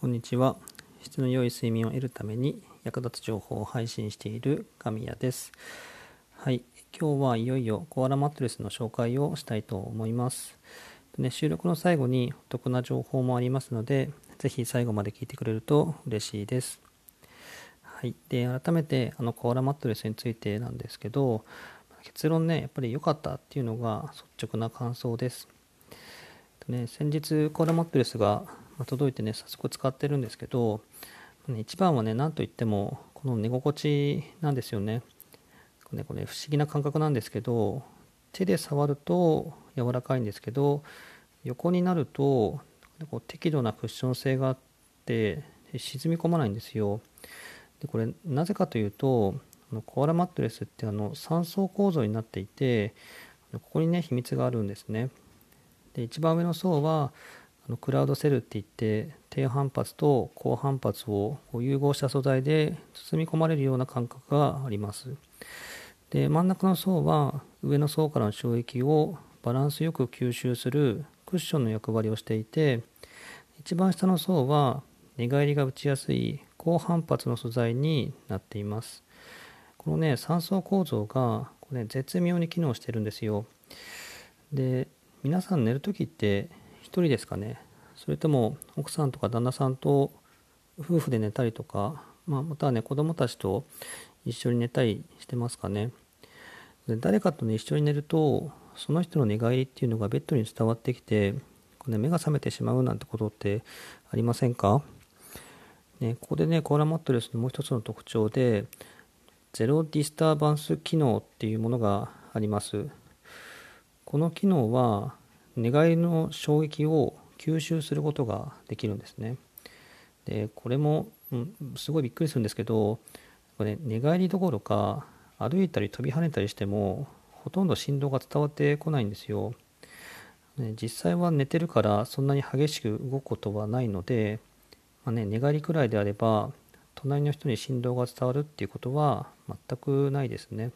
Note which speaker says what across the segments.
Speaker 1: こんにちは。質の良い睡眠を得るために役立つ情報を配信している神谷です。はい。今日はいよいよコアラマットレスの紹介をしたいと思います。ね、収録の最後にお得な情報もありますのでぜひ最後まで聞いてくれると嬉しいです。はい、で改めてあのコアラマットレスについてなんですけど結論ねやっぱり良かったっていうのが率直な感想です。ね、先日コーラマットレスがま届いてね早速使ってるんですけど一番はね何といってもこの寝心地なんですよね。これ、これ不思議な感覚なんですけど手で触ると柔らかいんですけど横になるとこう適度なクッション性があって沈み込まないんですよ。でこれなぜかというとコアラマットレスってあの3層構造になっていてここにね秘密があるんですね。で一番上の層はのクラウドセルっていって低反発と高反発を融合した素材で包み込まれるような感覚があります。で真ん中の層は上の層からの衝撃をバランスよく吸収するクッションの役割をしていて一番下の層は寝返りが打ちやすい高反発の素材になっています。このね3層構造がこれ、ね、絶妙に機能してるんですよ。で皆さん寝る時って人ですかね。それとも奥さんとか旦那さんと夫婦で寝たりとか、まあ、またはね子供たちと一緒に寝たりしてますかね。で誰かとね一緒に寝るとその人の寝返りっていうのがベッドに伝わってきてこれ、ね、目が覚めてしまうなんてことってありませんか、ね、ここでねコーラマットレスのもう一つの特徴でゼロディスターバンス機能っていうものがあります。この機能は寝返りの衝撃を吸収することができるんですね。でこれも、うん、すごいびっくりするんですけどこれ、寝返りどころか歩いたり飛び跳ねたりしてもほとんど振動が伝わってこないんですよ。ね、実際は寝てるからそんなに激しく動くことはないので、まあね、寝返りくらいであれば隣の人に振動が伝わるっていうことは全くないですね。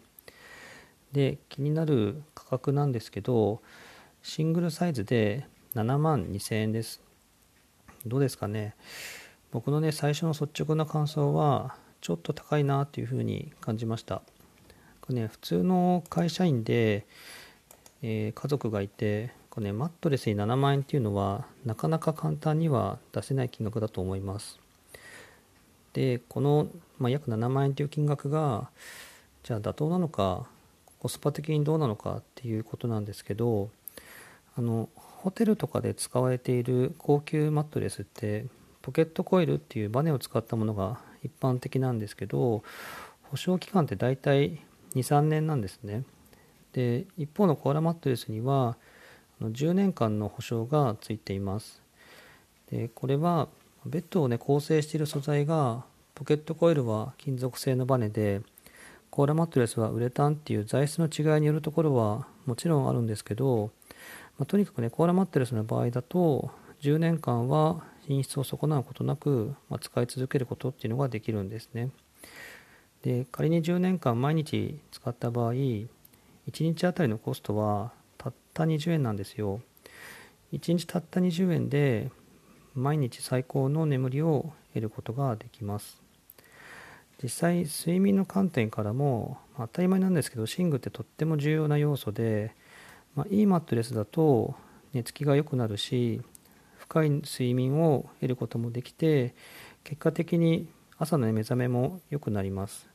Speaker 1: で気になる価格なんですけどシングルサイズで7万2000円です。どうですかね。僕のね最初の率直な感想はちょっと高いなっていうふうに感じました。これね普通の会社員で、えー、家族がいてこれ、ね、マットレスに7万円っていうのはなかなか簡単には出せない金額だと思います。でこの、まあ、約7万円という金額がじゃあ妥当なのかコスパ的にどうなのかっていうことなんですけどあのホテルとかで使われている高級マットレスってポケットコイルっていうバネを使ったものが一般的なんですけど保証期間って大体23年なんですね。で一方のコアラマットレスには10年間の保証がついています。でこれはベッドをね構成している素材がポケットコイルは金属製のバネでコーラマットレスはウレタンっていう材質の違いによるところはもちろんあるんですけど、まあ、とにかくねコーラマットレスの場合だと10年間は品質を損なうことなく、まあ、使い続けることっていうのができるんですね。で仮に10年間毎日使った場合1日あたりのコストはたった20円なんですよ。1日たった20円で毎日最高の眠りを得ることができます。実際睡眠の観点からも、まあ、当たり前なんですけど寝具ってとっても重要な要素で、まあ、いいマットレスだと寝つきが良くなるし深い睡眠を得ることもできて結果的に朝の目覚めも良くなります。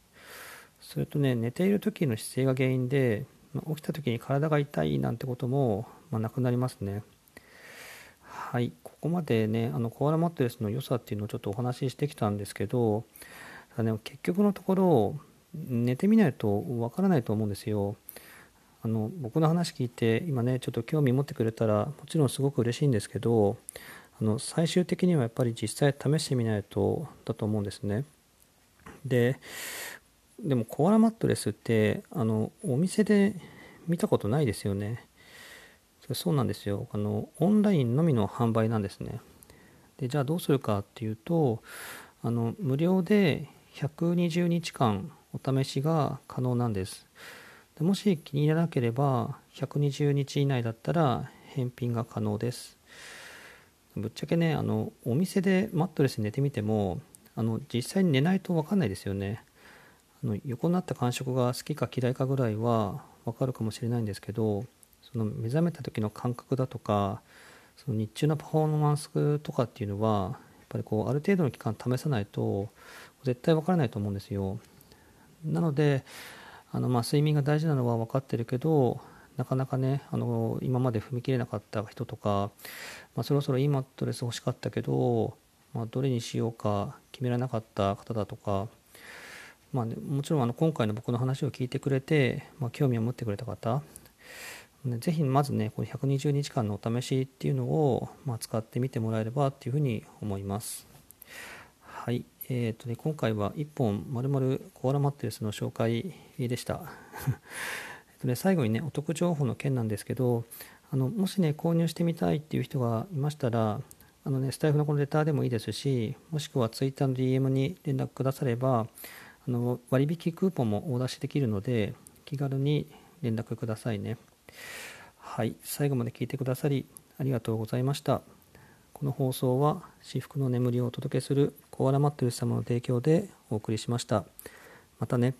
Speaker 1: それとね寝ている時の姿勢が原因で、まあ、起きた時に体が痛いなんてことも、まあ、なくなりますね。はい。ここまでねあのコアラマットレスの良さっていうのをちょっとお話ししてきたんですけど結局のところ寝てみないとわからないと思うんですよ。あの僕の話聞いて今ねちょっと興味持ってくれたらもちろんすごく嬉しいんですけどあの最終的にはやっぱり実際試してみないとだと思うんですね。ででもコアラマットレスってあのお店で見たことないですよね。そうなんですよあのオンラインのみの販売なんですね。でじゃあどうするかっていうとあの無料で120日間お試しが可能なんです。でもし気に入らなければ120日以内だったら返品が可能です。ぶっちゃけねあのお店でマットレス寝てみてもあの実際に寝ないと分かんないですよねあの横になった感触が好きか嫌いかぐらいは分かるかもしれないんですけどその目覚めた時の感覚だとかその日中のパフォーマンスとかっていうのはやっぱりこうある程度の期間試さないと絶対分からないと思うんですよなのであのまあ睡眠が大事なのは分かってるけどなかなかねあの今まで踏み切れなかった人とか、まあ、そろそろいいマットレス欲しかったけど、まあ、どれにしようか決められなかった方だとか、まあね、もちろんあの今回の僕の話を聞いてくれて、まあ、興味を持ってくれた方ぜひまずねこの120日間のお試しっていうのを、ま、使ってみてもらえればっていうふうに思います。はい。えーとね、今回は1本まるまるコアラマットレスの紹介でした えとね、最後にね、お得情報の件なんですけど、あのもしね、購入してみたいっていう人がいましたら、あのね、スタイフのこのレターでもいいですし、もしくは Twitter の DM に連絡くだされば、あの割引クーポンもお出しできるので、気軽に連絡くださいね。はい、最後まで聞いてくださりありがとうございました。この放送は至福の眠りをお届けするコアラマットレス様の提供でお送りしました。またね。